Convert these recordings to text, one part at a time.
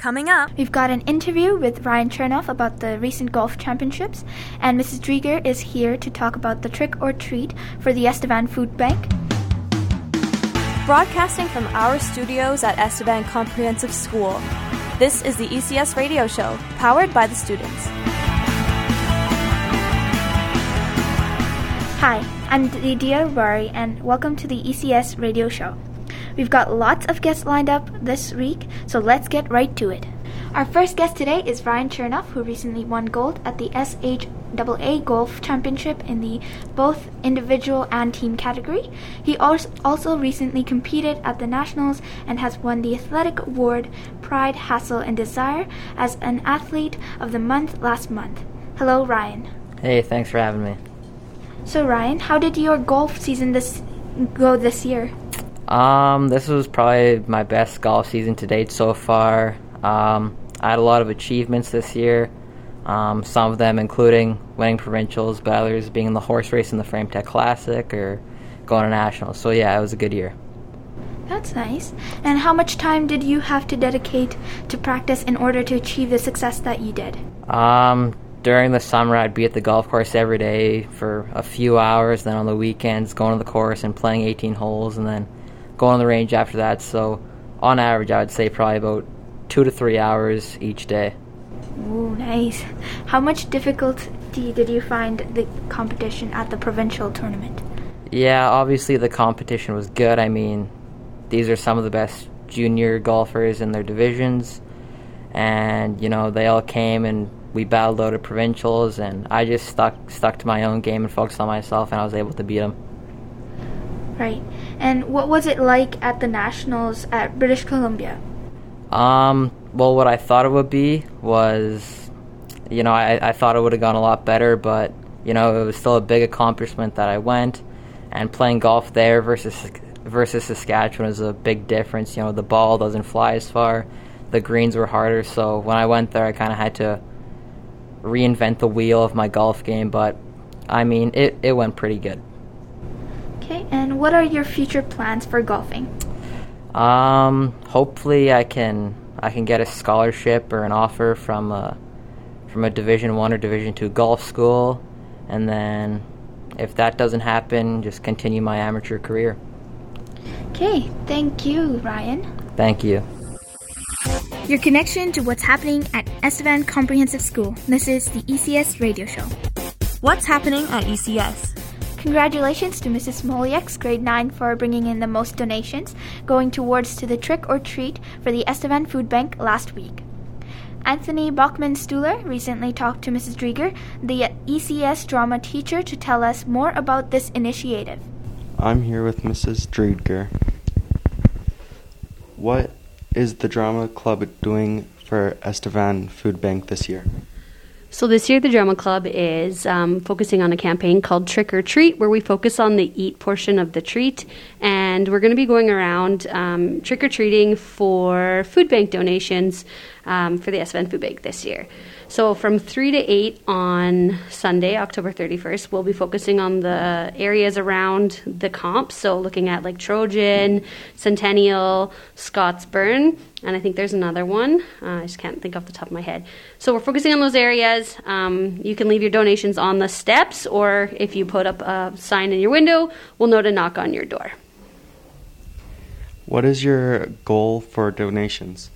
Coming up, we've got an interview with Ryan Chernoff about the recent golf championships, and Mrs. Drieger is here to talk about the trick or treat for the Estevan Food Bank. Broadcasting from our studios at Estevan Comprehensive School, this is the ECS Radio Show, powered by the students. Hi, I'm Lydia Bari, and welcome to the ECS Radio Show. We've got lots of guests lined up this week, so let's get right to it. Our first guest today is Ryan Chernoff, who recently won gold at the SHAA Golf Championship in the both individual and team category. He also recently competed at the Nationals and has won the athletic award Pride, Hassle, and Desire as an Athlete of the Month last month. Hello, Ryan. Hey, thanks for having me. So, Ryan, how did your golf season this go this year? Um, this was probably my best golf season to date so far. Um, I had a lot of achievements this year. Um, some of them including winning provincials, but others being in the horse race in the Frame Tech Classic or going to nationals. So yeah, it was a good year. That's nice. And how much time did you have to dedicate to practice in order to achieve the success that you did? Um, during the summer, I'd be at the golf course every day for a few hours. Then on the weekends, going to the course and playing 18 holes, and then go on the range after that. So, on average, I would say probably about two to three hours each day. Ooh, nice. How much difficulty did you find the competition at the provincial tournament? Yeah, obviously the competition was good. I mean, these are some of the best junior golfers in their divisions, and you know they all came and we battled out at provincials, and I just stuck stuck to my own game and focused on myself, and I was able to beat them. Right. And what was it like at the Nationals at British Columbia? Um, well, what I thought it would be was, you know, I, I thought it would have gone a lot better, but, you know, it was still a big accomplishment that I went. And playing golf there versus versus Saskatchewan is a big difference. You know, the ball doesn't fly as far, the greens were harder. So when I went there, I kind of had to reinvent the wheel of my golf game. But I mean, it, it went pretty good. Okay, and what are your future plans for golfing? Um, hopefully I can I can get a scholarship or an offer from a from a Division One or Division Two golf school, and then if that doesn't happen, just continue my amateur career. Okay, thank you, Ryan. Thank you. Your connection to what's happening at Estevan Comprehensive School. This is the ECS Radio Show. What's happening at ECS? Congratulations to Mrs. Moliak's grade 9 for bringing in the most donations, going towards to the trick or treat for the Estevan Food Bank last week. Anthony Bachman Stuhler recently talked to Mrs. Drieger, the ECS drama teacher, to tell us more about this initiative. I'm here with Mrs. Drieger. What is the drama club doing for Estevan Food Bank this year? So this year, the Drama Club is um, focusing on a campaign called Trick or Treat, where we focus on the eat portion of the treat, and we're going to be going around um, trick or treating for food bank donations um, for the Estevan Food Bank this year. So from 3 to 8 on Sunday, October 31st, we'll be focusing on the areas around the comp. So looking at like Trojan, Centennial, Scottsburn, and I think there's another one. Uh, I just can't think off the top of my head. So we're focusing on those areas. Um, you can leave your donations on the steps, or if you put up a sign in your window, we'll know to knock on your door. What is your goal for donations?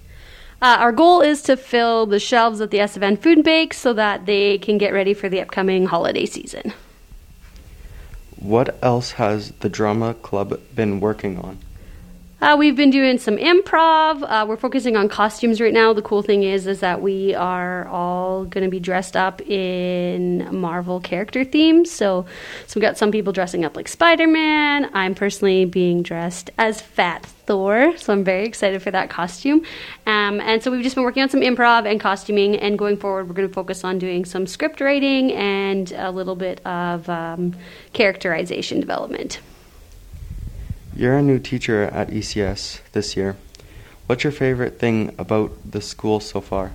Uh, our goal is to fill the shelves at the Estevan Food Bank so that they can get ready for the upcoming holiday season. What else has the drama club been working on? Uh, we've been doing some improv. Uh, we're focusing on costumes right now. The cool thing is, is that we are all going to be dressed up in Marvel character themes. So, so we got some people dressing up like Spider Man. I'm personally being dressed as Fat Thor, so I'm very excited for that costume. Um, and so we've just been working on some improv and costuming. And going forward, we're going to focus on doing some script writing and a little bit of um, characterization development. You're a new teacher at ECS this year. What's your favorite thing about the school so far?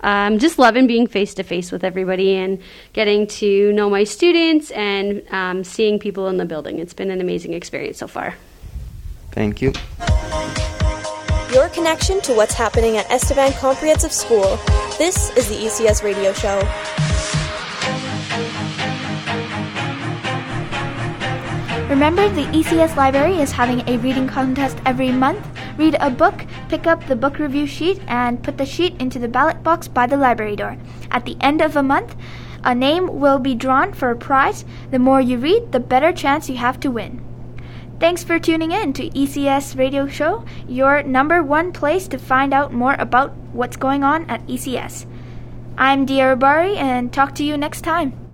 Um, just loving being face to face with everybody and getting to know my students and um, seeing people in the building. It's been an amazing experience so far. Thank you. your connection to what's happening at Estevan Comprehensive School. This is the ECS Radio Show. Remember, the ECS Library is having a reading contest every month. Read a book, pick up the book review sheet, and put the sheet into the ballot box by the library door. At the end of a month, a name will be drawn for a prize. The more you read, the better chance you have to win. Thanks for tuning in to ECS Radio Show, your number one place to find out more about what's going on at ECS. I'm Dia Rabari, and talk to you next time.